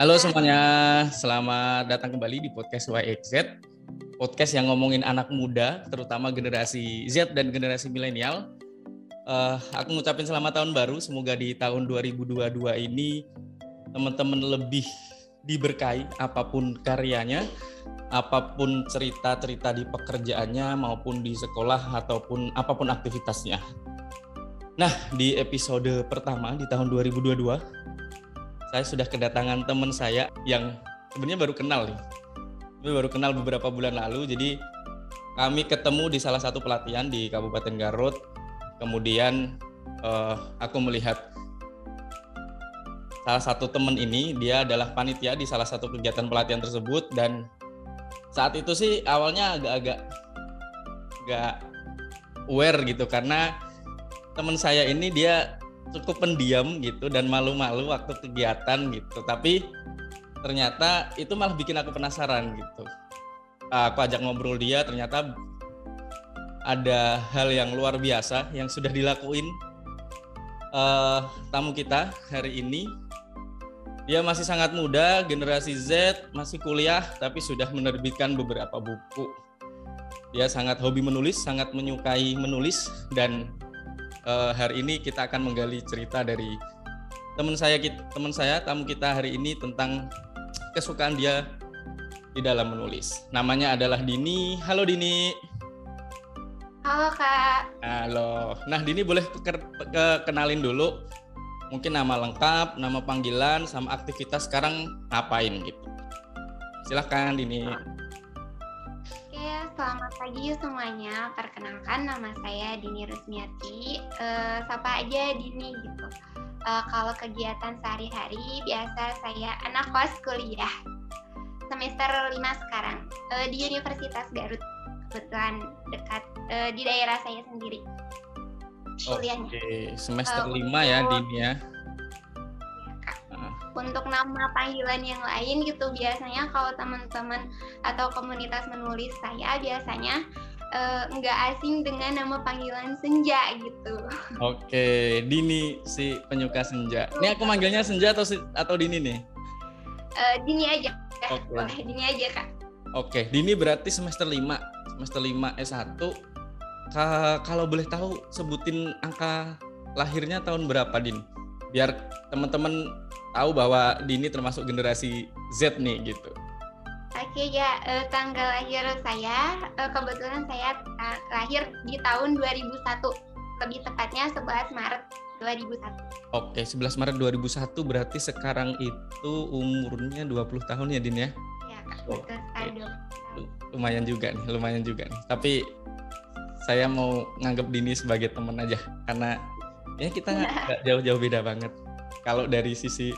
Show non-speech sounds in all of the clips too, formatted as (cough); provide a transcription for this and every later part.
Halo semuanya, selamat datang kembali di podcast YXZ. Podcast yang ngomongin anak muda, terutama generasi Z dan generasi milenial. Uh, aku ngucapin selamat tahun baru, semoga di tahun 2022 ini teman-teman lebih diberkahi apa pun karyanya, apa pun cerita-cerita di pekerjaannya maupun di sekolah ataupun apa pun aktivitasnya. Nah, di episode pertama di tahun 2022 saya sudah kedatangan teman saya yang sebenarnya baru kenal nih. Ini baru kenal beberapa bulan lalu. Jadi kami ketemu di salah satu pelatihan di Kabupaten Garut. Kemudian uh, aku melihat salah satu teman ini dia adalah panitia di salah satu kegiatan pelatihan tersebut dan saat itu sih awalnya agak-agak nggak aware gitu karena teman saya ini dia cukup pendiam gitu dan malu-malu waktu kegiatan gitu. Tapi ternyata itu malah bikin aku penasaran gitu. Aku ajak ngobrol dia ternyata ada hal yang luar biasa yang sudah dilakuin uh, tamu kita hari ini. Dia masih sangat muda generasi Z masih kuliah tapi sudah menerbitkan beberapa buku. Dia sangat hobi menulis sangat menyukai menulis dan uh, hari ini kita akan menggali cerita dari teman saya teman saya tamu kita hari ini tentang kesukaan dia di dalam menulis. Namanya adalah Dini. Halo Dini. Halo Kak. Halo. Nah Dini boleh ke, ke, kenalin dulu mungkin nama lengkap, nama panggilan, sama aktivitas sekarang ngapain gitu. Silahkan Dini. Selamat pagi semuanya. Perkenalkan nama saya Dini Rusmiati. Uh, sapa aja Dini gitu. Uh, kalau kegiatan sehari-hari biasa saya anak kos kuliah semester 5 sekarang uh, di Universitas Garut kebetulan dekat uh, di daerah saya sendiri. Kuliahnya. Oke, semester uh, 5 ya Dini ya untuk nama panggilan yang lain gitu biasanya kalau teman-teman atau komunitas menulis saya biasanya uh, nggak asing dengan nama panggilan Senja gitu. Oke, Dini si penyuka Senja. Ini aku manggilnya Senja atau atau Dini nih? Uh, Dini aja. Okay. Boleh Dini aja, Kak. Oke, Dini berarti semester 5. Semester 5 S1. Ka kalau boleh tahu sebutin angka lahirnya tahun berapa, Din? Biar teman-teman tahu bahwa Dini termasuk generasi Z nih gitu. Oke ya, eh, tanggal lahir saya eh, kebetulan saya eh, lahir di tahun 2001, lebih tepatnya 11 Maret 2001. Oke, 11 Maret 2001 berarti sekarang itu umurnya 20 tahun ya Din ya? Iya, Kak. Betul sekali. Lumayan juga nih, lumayan juga nih. Tapi saya mau nganggap Dini sebagai teman aja karena ya kita nggak jauh-jauh beda banget kalau dari sisi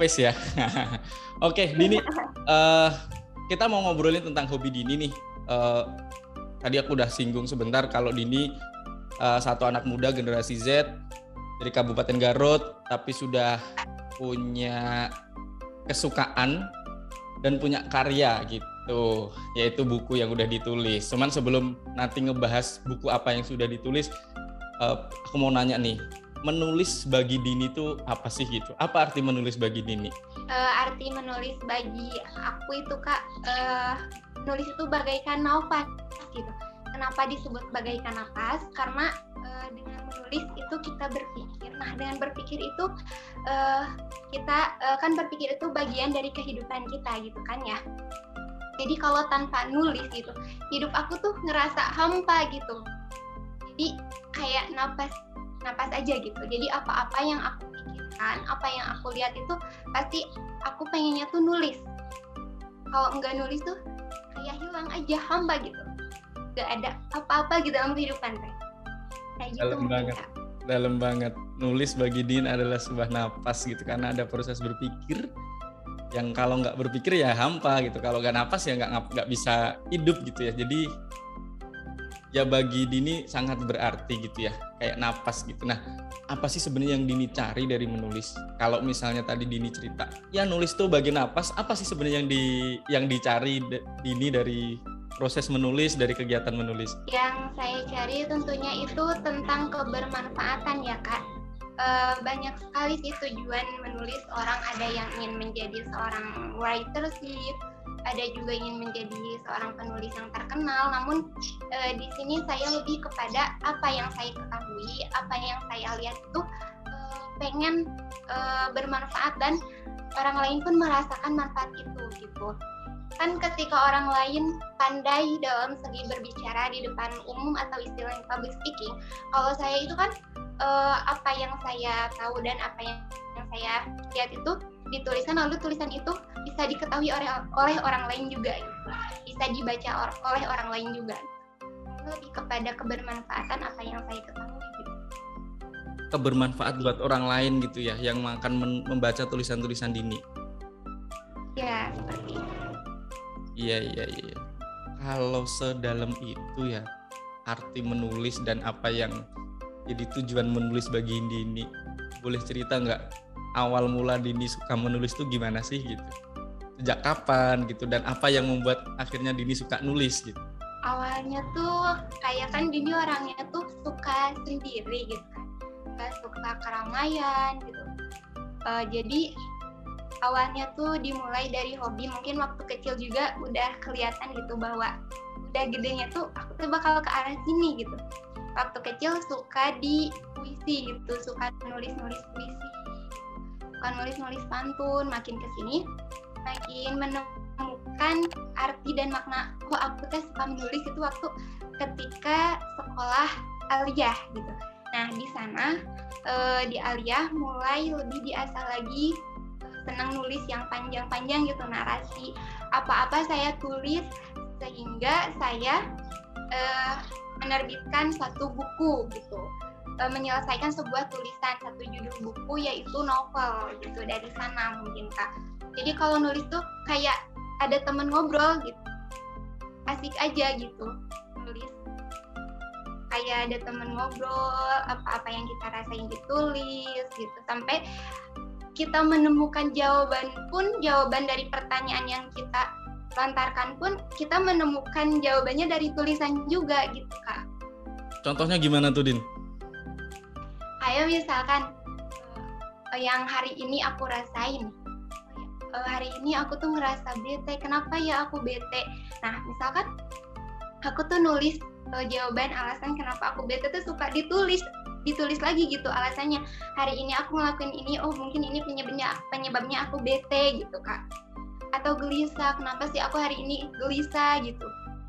face ya. (laughs) Oke, okay, Dini, uh, kita mau ngobrolin tentang hobi Dini nih. Uh, tadi aku udah singgung sebentar kalau Dini uh, satu anak muda generasi Z dari Kabupaten Garut, tapi sudah punya kesukaan dan punya karya gitu, yaitu buku yang udah ditulis. Cuman sebelum nanti ngebahas buku apa yang sudah ditulis, uh, aku mau nanya nih, menulis bagi Dini itu apa sih gitu? Apa arti menulis bagi Dini? Uh, arti menulis bagi aku itu kak, uh, nulis itu bagaikan nafas gitu. Kenapa disebut bagaikan nafas? Karena uh, dengan menulis itu kita berpikir. Nah dengan berpikir itu uh, kita uh, kan berpikir itu bagian dari kehidupan kita gitu kan ya. Jadi kalau tanpa nulis gitu, hidup aku tuh ngerasa hampa gitu. Jadi kayak nafas napas aja gitu. Jadi apa-apa yang aku pikirkan apa yang aku lihat itu pasti aku pengennya tuh nulis. Kalau enggak nulis tuh kayak hilang aja hamba gitu. Gak ada apa-apa gitu dalam kehidupan teh. Kayak gitu dalam banget. Ya. dalam banget. Nulis bagi Din adalah sebuah napas gitu karena ada proses berpikir yang kalau nggak berpikir ya hampa gitu. Kalau nggak napas ya nggak nggak bisa hidup gitu ya. Jadi ya bagi Dini sangat berarti gitu ya kayak napas gitu. Nah apa sih sebenarnya yang Dini cari dari menulis? Kalau misalnya tadi Dini cerita ya nulis tuh bagian napas apa sih sebenarnya yang di yang dicari Dini dari proses menulis dari kegiatan menulis? Yang saya cari tentunya itu tentang kebermanfaatan ya kak. Uh, banyak sekali sih tujuan menulis orang. Ada yang ingin menjadi seorang writer sih ada juga ingin menjadi seorang penulis yang terkenal. Namun uh, di sini saya lebih kepada apa yang saya ketahui apa yang saya lihat itu uh, pengen uh, bermanfaat dan orang lain pun merasakan manfaat itu gitu. Kan ketika orang lain pandai dalam segi berbicara di depan umum atau istilahnya public speaking kalau saya itu kan uh, apa yang saya tahu dan apa yang saya lihat itu dituliskan lalu tulisan itu bisa diketahui oleh oleh orang lain juga. Gitu. bisa dibaca or, oleh orang lain juga. Lebih kepada kebermanfaatan apa yang saya ketahui gitu. kebermanfaat buat orang lain gitu ya yang akan membaca tulisan-tulisan dini. Ya seperti itu. Iya iya iya. Kalau sedalam itu ya arti menulis dan apa yang jadi tujuan menulis bagi Dini boleh cerita nggak awal mula Dini suka menulis tuh gimana sih gitu? Sejak kapan gitu? Dan apa yang membuat akhirnya Dini suka nulis gitu? Awalnya tuh kayak kan Dini orangnya tuh suka sendiri gitu kan. Suka keramaian gitu. Uh, jadi awalnya tuh dimulai dari hobi. Mungkin waktu kecil juga udah kelihatan gitu bahwa udah gedenya tuh aku tuh bakal ke arah sini gitu. Waktu kecil suka di puisi gitu suka nulis nulis puisi suka nulis nulis pantun makin ke sini makin menemukan arti dan makna. Oh aku tuh suka menulis itu waktu ketika sekolah aliyah gitu. Nah di sana eh, di aliyah mulai lebih diasah lagi senang nulis yang panjang-panjang gitu narasi apa-apa saya tulis sehingga saya uh, menerbitkan satu buku gitu uh, menyelesaikan sebuah tulisan satu judul buku yaitu novel gitu dari sana mungkin kak jadi kalau nulis tuh kayak ada temen ngobrol gitu asik aja gitu nulis kayak ada temen ngobrol apa-apa yang kita rasain ditulis gitu sampai kita menemukan jawaban pun jawaban dari pertanyaan yang kita lantarkan pun kita menemukan jawabannya dari tulisan juga gitu kak. Contohnya gimana tuh Din? Ayo misalkan uh, yang hari ini aku rasain. Uh, hari ini aku tuh ngerasa bete. Kenapa ya aku bete? Nah misalkan aku tuh nulis uh, jawaban alasan kenapa aku bete tuh suka ditulis ditulis lagi gitu alasannya hari ini aku ngelakuin ini oh mungkin ini penyebabnya penyebabnya aku bete gitu kak atau gelisah kenapa sih aku hari ini gelisah gitu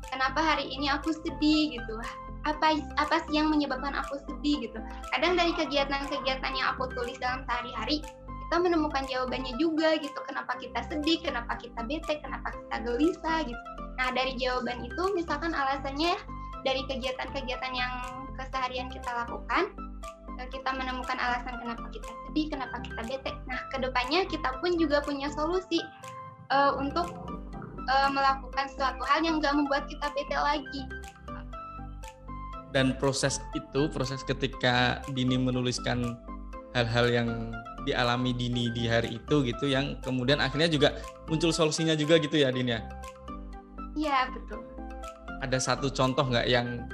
kenapa hari ini aku sedih gitu apa apa sih yang menyebabkan aku sedih gitu kadang dari kegiatan-kegiatan yang aku tulis dalam sehari-hari kita menemukan jawabannya juga gitu kenapa kita sedih kenapa kita bete kenapa kita gelisah gitu nah dari jawaban itu misalkan alasannya dari kegiatan-kegiatan yang keseharian kita lakukan eh, kita menemukan alasan kenapa kita sedih, kenapa kita bete. Nah, ke depannya kita pun juga punya solusi uh, untuk uh, melakukan suatu hal yang nggak membuat kita bete lagi. Dan proses itu, proses ketika Dini menuliskan hal-hal yang dialami Dini di hari itu gitu, yang kemudian akhirnya juga muncul solusinya juga gitu ya, Dini ya? Iya betul. Ada satu contoh nggak yang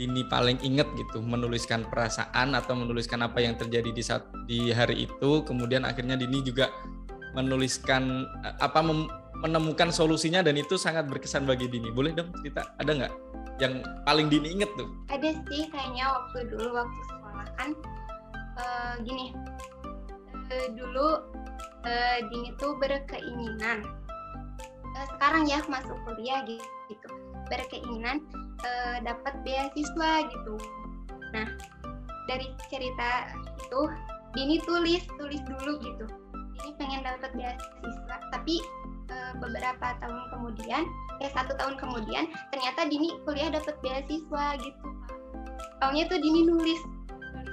ini paling inget gitu? Menuliskan perasaan atau menuliskan apa yang terjadi di saat di hari itu kemudian akhirnya Dini juga menuliskan eh, apa menemukan solusinya dan itu sangat berkesan bagi Dini. Boleh dong cerita ada nggak yang paling Dini inget tuh ada sih kayaknya waktu dulu waktu sekolah kan uh, gini uh, dulu uh, Dini tuh berkeinginan uh, sekarang ya masuk kuliah gitu berkeinginan uh, dapat beasiswa gitu. Nah, dari cerita itu Dini tulis tulis dulu gitu. Dini pengen dapat beasiswa, tapi uh, beberapa tahun kemudian, eh satu tahun kemudian, ternyata Dini kuliah dapat beasiswa gitu. Taunya tuh Dini nulis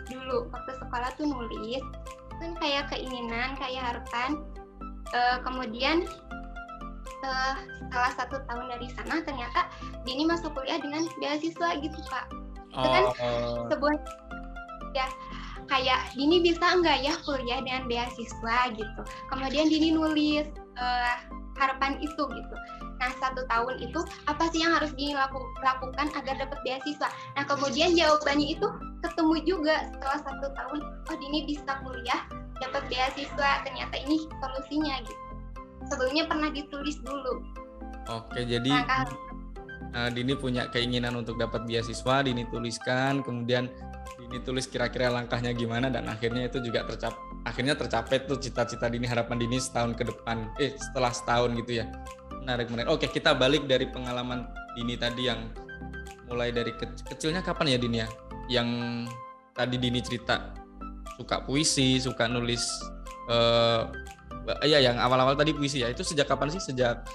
dulu waktu sekolah tuh nulis kan kayak keinginan kayak harapan uh, kemudian uh, setelah satu tahun dari sana ternyata Dini masuk kuliah dengan beasiswa gitu kak itu kan oh. sebuah ya kayak Dini bisa enggak ya kuliah dengan beasiswa gitu kemudian Dini nulis uh, harapan itu gitu. Nah satu tahun itu apa sih yang harus Dini laku, lakukan agar dapat beasiswa? Nah kemudian jawabannya itu ketemu juga. Setelah satu tahun oh Dini bisa kuliah dapat beasiswa. Ternyata ini solusinya gitu. Sebelumnya pernah ditulis dulu. Oke jadi uh, Dini punya keinginan untuk dapat beasiswa Dini tuliskan. Kemudian Dini tulis kira-kira langkahnya gimana dan akhirnya itu juga tercap akhirnya tercapai tuh cita-cita Dini harapan Dini setahun ke depan. Eh setelah setahun gitu ya. Menarik menarik. Oke kita balik dari pengalaman Dini tadi yang mulai dari ke kecilnya kapan ya Dini ya? Yang tadi Dini cerita. Suka puisi suka nulis uh, ya yang awal-awal tadi puisi ya. Itu sejak kapan sih? Sejak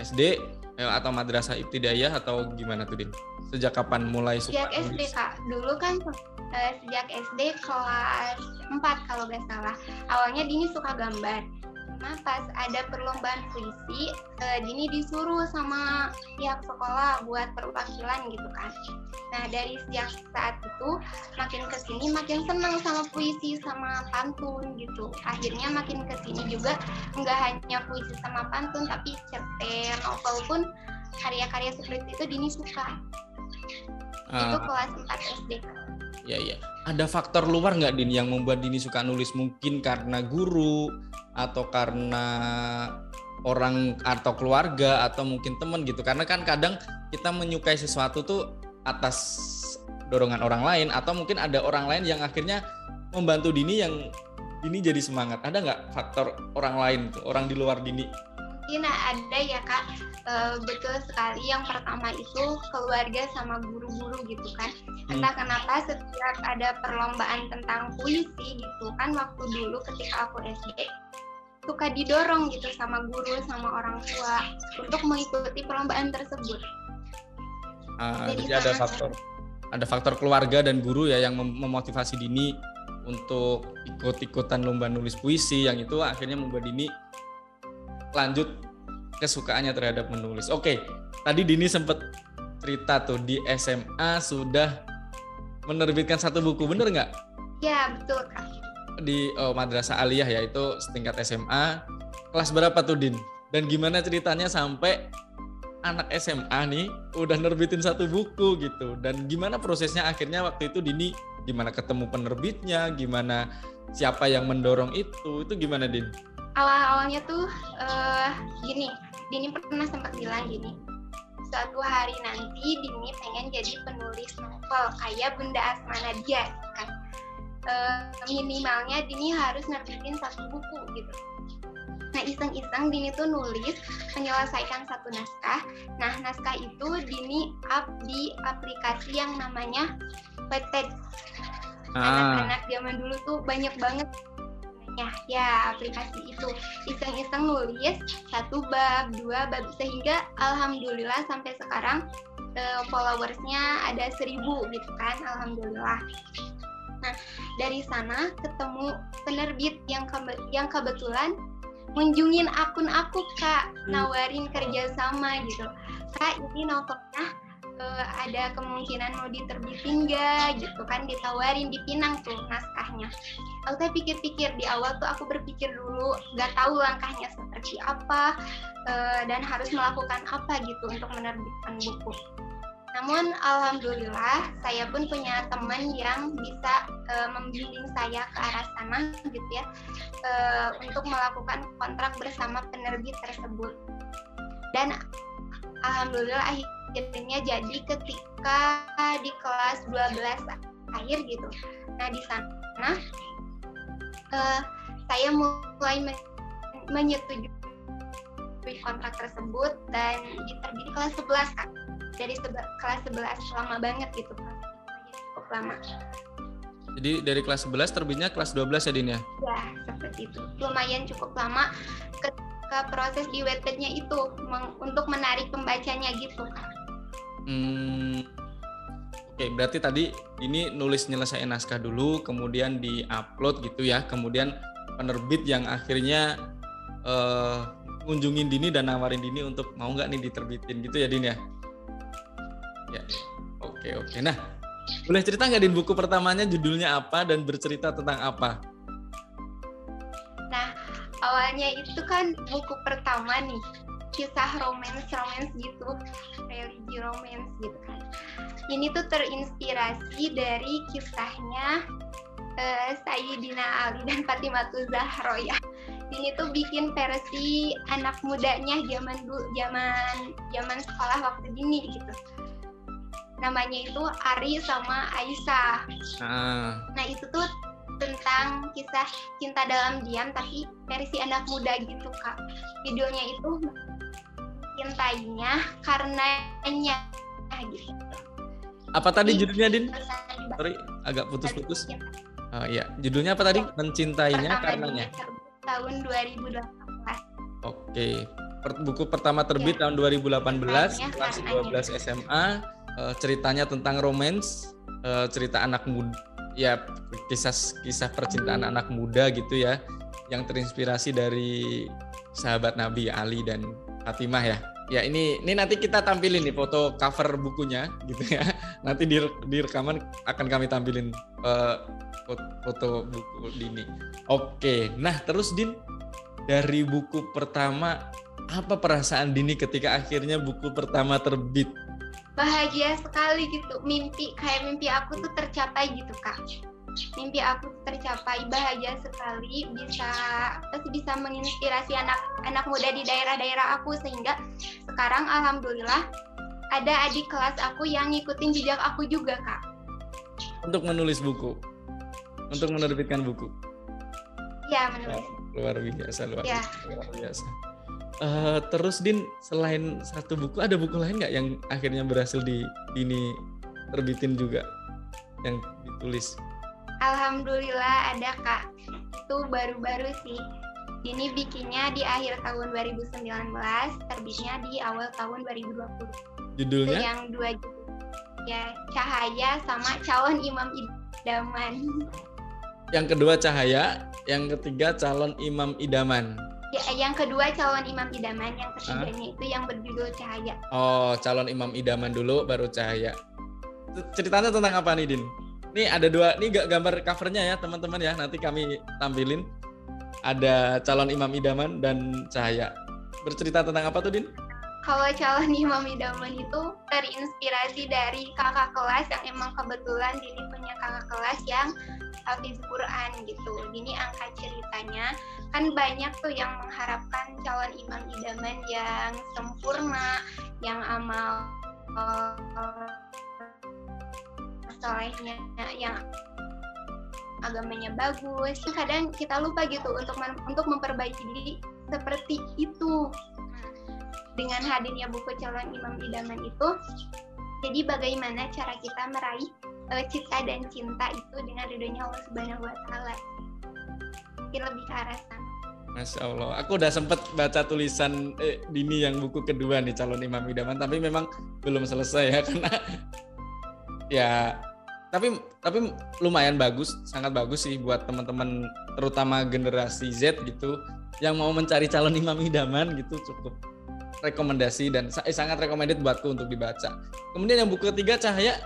SD eh, atau madrasah ibtidaiyah atau gimana tuh Din? Sejak kapan mulai suka Sejak SD Kak. Dulu kan uh, sejak SD kelas 4 kalau nggak salah. Awalnya Dini suka gambar. Cuma pas ada perlombaan puisi uh, Dini disuruh sama pihak sekolah buat perwakilan gitu kan. Nah dari sejak saat itu makin ke sini makin senang sama puisi sama pantun gitu. Akhirnya makin ke sini juga nggak hanya puisi sama pantun tapi cerpen novel pun karya-karya seperti itu Dini suka. Uh, itu ah. kelas 4 SD Ya ya. Ada faktor luar nggak Din yang membuat Dini suka nulis? Mungkin karena guru atau karena orang atau keluarga atau mungkin teman gitu. Karena kan kadang kita menyukai sesuatu tuh atas dorongan orang lain atau mungkin ada orang lain yang akhirnya membantu Dini yang Dini jadi semangat. Ada nggak faktor orang lain orang di luar Dini mungkin ada ya kak. E, betul sekali. Yang pertama itu keluarga sama guru-guru gitu kan. Hmm. entah kenapa setiap ada perlombaan tentang puisi gitu kan waktu dulu ketika aku SD suka didorong gitu sama guru sama orang tua untuk mengikuti perlombaan tersebut. Uh, jadi, jadi ada faktor ada faktor keluarga dan guru ya yang mem memotivasi Dini untuk ikut-ikutan lomba nulis puisi yang itu akhirnya membuat Dini lanjut kesukaannya terhadap menulis. Oke, tadi Dini sempat cerita tuh di SMA sudah menerbitkan satu buku, bener nggak? Ya betul kak. Di oh, Madrasah Aliyah ya itu setingkat SMA. Kelas berapa tuh Din? Dan gimana ceritanya sampai anak SMA nih udah nerbitin satu buku gitu dan gimana prosesnya akhirnya waktu itu Dini gimana ketemu penerbitnya gimana siapa yang mendorong itu itu gimana Din? Awal-awalnya tuh uh, gini Dini pernah sempat bilang gini suatu hari nanti Dini pengen jadi penulis novel kayak Bunda Asmana dia kan uh, minimalnya Dini harus nerbitin satu buku gitu Nah iseng-iseng Dini tuh nulis menyelesaikan satu naskah. Nah naskah itu Dini up di aplikasi yang namanya Wattpad. Ah. Anak-anak zaman dulu tuh banyak banget ya ya aplikasi itu. Iseng-iseng nulis satu bab dua bab sehingga alhamdulillah sampai sekarang uh, followersnya ada seribu gitu kan alhamdulillah. Nah dari sana ketemu penerbit yang kebe yang kebetulan menjungin akun aku kak nawarin kerjasama gitu. Kak ini novelnya uh, ada kemungkinan mau diterbitin nggak gitu kan ditawarin dipinang tuh naskahnya. Aku tuh pikir-pikir di awal tuh aku berpikir dulu nggak tahu langkahnya seperti apa uh, dan harus melakukan apa gitu untuk menerbitkan buku. Namun alhamdulillah saya pun punya teman yang bisa uh, membimbing saya ke arah sana gitu ya uh, untuk melakukan kontrak bersama penerbit tersebut. Dan alhamdulillah akhirnya jadi ketika di kelas 12 akhir gitu nah di sana uh, saya mulai menyetujui kontrak tersebut dan diterbit kelas 11 kan dari kelas 11 lama banget gitu cukup lama jadi dari kelas 11 terbitnya kelas 12 ya Din ya? Ya, seperti itu. Lumayan cukup lama ketika proses di webpage-nya itu untuk menarik pembacanya gitu. Hmm, Oke, berarti tadi ini nulis nyelesain naskah dulu, kemudian di-upload gitu ya, kemudian penerbit yang akhirnya uh, Dini dan nawarin Dini untuk mau nggak nih diterbitin gitu ya Din ya? Ya, oke oke. Nah, boleh cerita nggak Din buku pertamanya judulnya apa dan bercerita tentang apa? Nah, awalnya itu kan buku pertama nih kisah romance romance gitu. Religi romance gitu kan. Ini tuh terinspirasi dari kisahnya uh, Sayyidina Ali dan Fatimah Zahra ya ini tuh bikin versi anak mudanya zaman dulu zaman zaman sekolah waktu dini gitu. Namanya itu Ari sama Aisyah. Ah. nah itu tuh tentang kisah cinta dalam diam tapi versi anak muda gitu kak. Videonya itu cintainya karenanya gitu. Apa tadi judulnya din? sorry agak putus-putus. Oh iya. Judulnya apa tadi? Mencintainya karenanya. tahun 2018 oke. Buku pertama terbit ya. tahun 2018 kelas 12 SMA uh, ceritanya tentang romance uh, cerita anak muda ya kisah kisah percintaan anak muda gitu ya yang terinspirasi dari sahabat Nabi Ali dan Fatimah ya. Ya ini ini nanti kita tampilin nih foto cover bukunya gitu ya. (laughs) Nanti di, di rekaman akan kami tampilin uh, foto, foto buku Dini. Oke nah terus Din dari buku pertama apa perasaan Dini ketika akhirnya buku pertama terbit? Bahagia sekali gitu mimpi kayak mimpi aku tuh tercapai gitu kak mimpi aku tercapai bahagia sekali bisa terus bisa menginspirasi anak-anak muda di daerah-daerah aku sehingga sekarang alhamdulillah ada adik kelas aku yang ngikutin jejak aku juga kak. Untuk menulis buku. Untuk menerbitkan buku. Ya menulis. Luar biasa luar, ya. luar biasa. Uh, terus Din, selain satu buku, ada buku lain nggak yang akhirnya berhasil di ini terbitin juga, yang ditulis? Alhamdulillah ada kak. Itu baru-baru sih. Ini bikinnya di akhir tahun 2019, terbitnya di awal tahun 2020. Judulnya? Itu yang dua judul. Ya, Cahaya sama Calon Imam Idaman. Yang kedua Cahaya, yang ketiga Calon Imam Idaman. Ya, yang kedua calon imam idaman, yang ketiganya Hah? itu yang berjudul Cahaya. Oh, calon imam idaman dulu, baru Cahaya. Ceritanya tentang apa nih, Din? Nih ada dua, nih gambar covernya ya teman-teman ya, nanti kami tampilin. Ada calon imam idaman dan Cahaya. Bercerita tentang apa tuh, Din? kalau calon imam idaman itu terinspirasi dari kakak kelas yang emang kebetulan Dini punya kakak kelas yang hafiz Quran gitu. Dini angkat ceritanya kan banyak tuh yang mengharapkan calon imam idaman yang sempurna, yang amal solehnya yang agamanya bagus. Kadang kita lupa gitu untuk untuk memperbaiki diri seperti itu dengan hadirnya buku calon imam idaman itu jadi bagaimana cara kita meraih uh, cita dan cinta itu dengan ridhonya Allah Subhanahu wa taala. Mungkin lebih ke arah sana. Masya Allah, aku udah sempet baca tulisan eh, Dini yang buku kedua nih calon imam idaman, tapi memang belum selesai ya (laughs) karena ya tapi tapi lumayan bagus, sangat bagus sih buat teman-teman terutama generasi Z gitu yang mau mencari calon imam idaman gitu cukup rekomendasi dan eh, sangat recommended buatku untuk dibaca. Kemudian yang buku ketiga Cahaya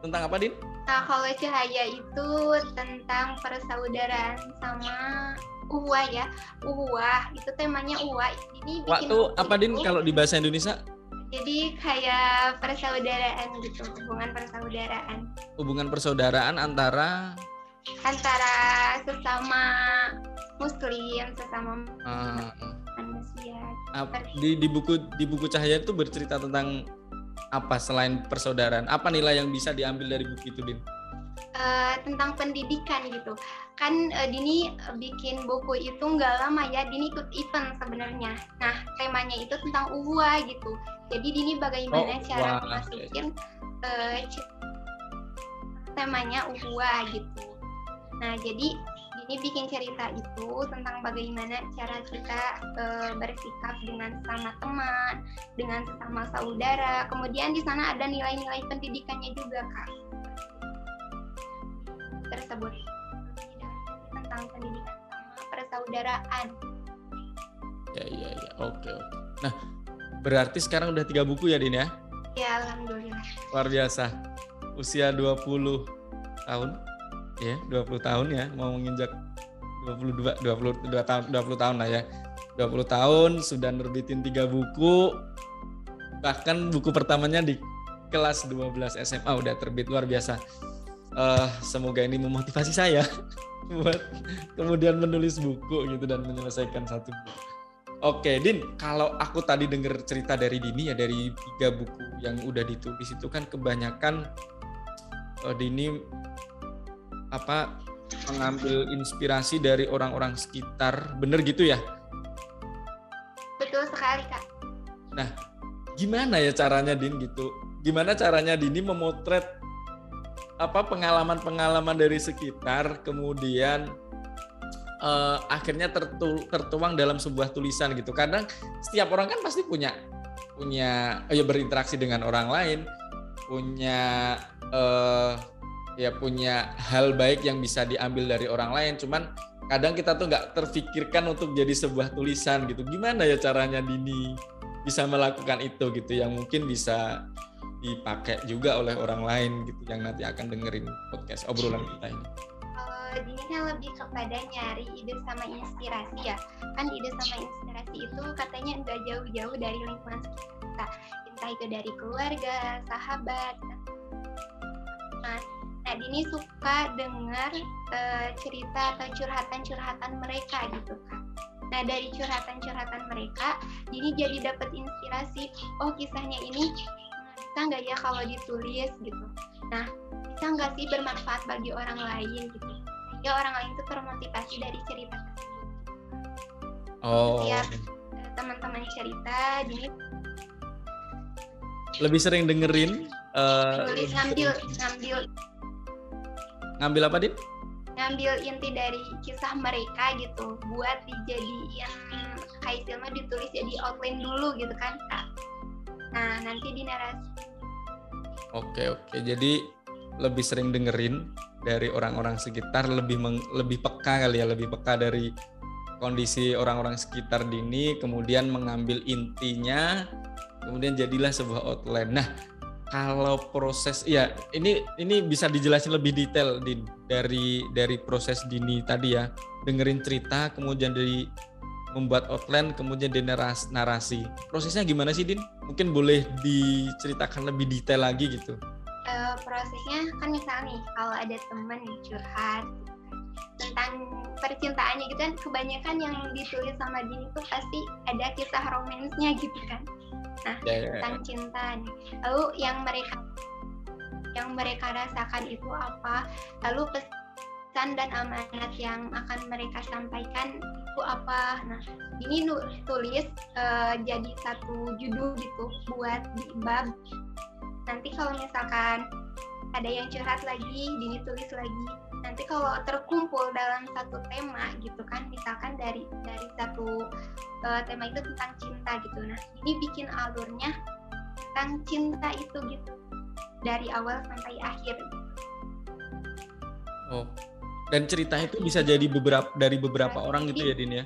tentang apa, Din? Nah, kalau Cahaya itu tentang persaudaraan sama uwa ya. Uwa itu temanya uwa. Ini bikin Waktu apa, Din, kalau di bahasa Indonesia? Jadi kayak persaudaraan gitu, hubungan persaudaraan. Hubungan persaudaraan antara antara sesama muslim, sesama uh, manusia. Di, di buku di buku Cahaya itu bercerita tentang apa selain persaudaraan? Apa nilai yang bisa diambil dari buku itu, Din? Uh, tentang pendidikan gitu. Kan uh, Dini bikin buku itu nggak lama ya Dini ikut event sebenarnya. Nah temanya itu tentang uwa gitu. Jadi Dini bagaimana oh, cara memasukin uh, temanya uwa gitu. Nah jadi ini bikin cerita itu tentang bagaimana cara kita e, bersikap dengan sesama teman, dengan sesama saudara. Kemudian di sana ada nilai-nilai pendidikannya juga, Kak. Tersebut tentang pendidikan sama persaudaraan. Ya, ya, ya. Oke, oke. Nah, berarti sekarang udah tiga buku ya, Din ya? Ya, alhamdulillah. Luar biasa. Usia 20 tahun ya 20 tahun ya mau menginjak 22 22 tahun 20 tahun lah ya 20 tahun sudah nerbitin tiga buku bahkan buku pertamanya di kelas 12 SMA udah terbit luar biasa uh, semoga ini memotivasi saya (laughs) buat kemudian menulis buku gitu dan menyelesaikan satu buku. Oke, Din, kalau aku tadi dengar cerita dari Dini ya dari tiga buku yang udah ditulis itu kan kebanyakan uh, Dini apa mengambil inspirasi dari orang-orang sekitar, bener gitu ya? Betul sekali, Kak. Nah, gimana ya caranya Din gitu? Gimana caranya Dini memotret apa pengalaman-pengalaman dari sekitar kemudian uh, akhirnya tertu, tertuang dalam sebuah tulisan gitu. Kadang setiap orang kan pasti punya punya ya berinteraksi dengan orang lain, punya uh, ya punya hal baik yang bisa diambil dari orang lain. Cuman kadang kita tuh nggak terfikirkan untuk jadi sebuah tulisan gitu. Gimana ya caranya Dini bisa melakukan itu gitu yang mungkin bisa dipakai juga oleh orang lain gitu yang nanti akan dengerin podcast obrolan kita ini? Kalau Dini kan lebih kepada nyari ide sama inspirasi ya. Kan ide sama inspirasi itu katanya nggak jauh-jauh dari lingkungan kita. Entah itu dari keluarga, sahabat, Nah, Nah, Dini suka dengar uh, cerita atau curhatan-curhatan mereka gitu kan. Nah, dari curhatan-curhatan mereka, Dini jadi dapat inspirasi, oh kisahnya ini bisa nggak ya kalau ditulis gitu? Nah bisa nggak sih bermanfaat bagi orang lain gitu? Sehingga orang lain itu termotivasi dari cerita tersebut. Oh ya teman-teman cerita jadi lebih sering dengerin uh, tulis ngambil ngambil ngambil apa dit ngambil inti dari kisah mereka gitu buat dijadiin kayak filmnya ditulis jadi outline dulu gitu kan nah nanti di narasi Oke oke. Jadi lebih sering dengerin dari orang-orang sekitar, lebih meng, lebih peka kali ya, lebih peka dari kondisi orang-orang sekitar dini, kemudian mengambil intinya, kemudian jadilah sebuah outline. Nah, kalau proses ya ini ini bisa dijelasin lebih detail din dari dari proses dini tadi ya dengerin cerita kemudian dari membuat outline kemudian di narasi. Prosesnya gimana sih Din? Mungkin boleh diceritakan lebih detail lagi gitu. Uh, prosesnya kan misalnya nih kalau ada temen curhat tentang percintaannya gitu kan kebanyakan yang ditulis sama Din itu pasti ada kisah romansnya gitu kan. Nah, yeah, yeah, yeah. tentang cinta. Lalu yang mereka yang mereka rasakan itu apa? Lalu pesan dan amanat yang akan mereka sampaikan itu apa? Nah ini tulis uh, jadi satu judul gitu buat di bab. Nanti kalau misalkan ada yang curhat lagi Dini tulis lagi. Nanti kalau terkumpul dalam satu tema gitu kan misalkan dari dari satu uh, tema itu tentang cinta gitu. Nah ini bikin alurnya tentang cinta itu gitu dari awal sampai akhir. Oh dan cerita itu bisa jadi beberapa dari beberapa orang gitu ya Din ya?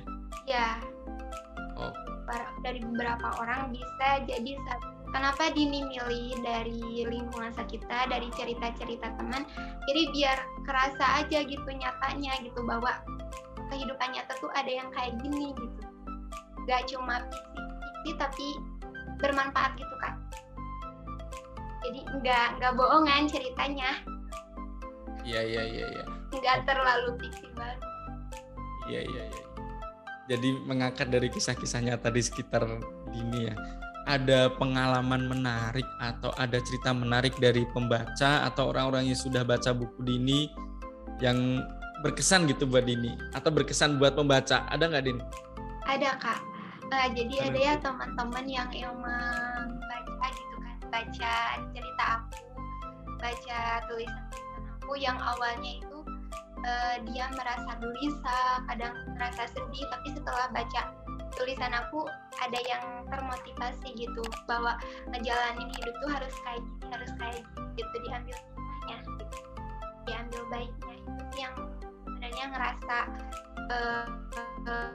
Ya. Oh. Dari beberapa orang bisa jadi satu. Kenapa Dini milih dari lingkungan sekitar, dari cerita-cerita teman, jadi biar kerasa aja gitu nyatanya gitu bahwa kehidupan nyata tuh ada yang kayak gini gitu. Gak cuma fiksi tapi bermanfaat gitu kan. Jadi nggak nggak bohongan ceritanya. Iya iya iya. iya nggak terlalu fiksi banget. Iya iya iya. Jadi mengangkat dari kisah-kisah nyata di sekitar dini ya. Ada pengalaman menarik atau ada cerita menarik dari pembaca atau orang-orang yang sudah baca buku Dini yang berkesan gitu buat Dini atau berkesan buat pembaca? Ada nggak Din? Ada kak. Uh, jadi ada ya teman-teman yang emang baca gitu kan baca cerita aku, baca tulisan tulisan aku yang awalnya itu uh, dia merasa gelisah, kadang merasa sedih, tapi setelah baca tulisan aku ada yang termotivasi gitu bahwa ngejalanin hidup tuh harus kayak gini, harus kayak gitu diambil gitu. diambil baiknya itu yang sebenarnya ngerasa uh, uh,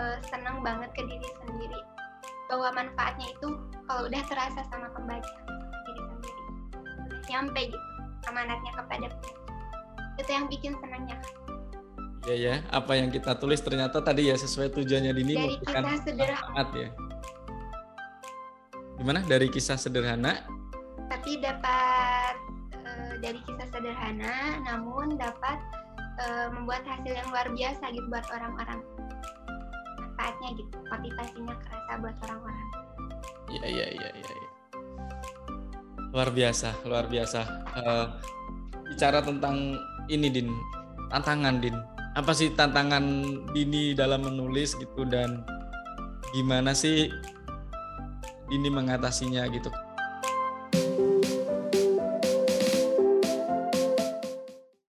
uh, senang banget ke diri sendiri bahwa manfaatnya itu kalau udah terasa sama pembaca diri sendiri udah nyampe gitu amanatnya kepada pembaca itu yang bikin senangnya Ya ya, apa yang kita tulis ternyata tadi ya sesuai tujuannya Dini Dari kisah sederhana. ya. Gimana dari kisah sederhana? Tapi dapat uh, dari kisah sederhana, namun dapat uh, membuat hasil yang luar biasa gitu buat orang-orang. Manfaatnya gitu, motivasinya kerasa buat orang-orang. Iya iya iya iya. Ya. Luar biasa, luar biasa. Uh, bicara tentang ini Din, tantangan Din. Apa sih tantangan Dini dalam menulis gitu dan gimana sih Dini mengatasinya gitu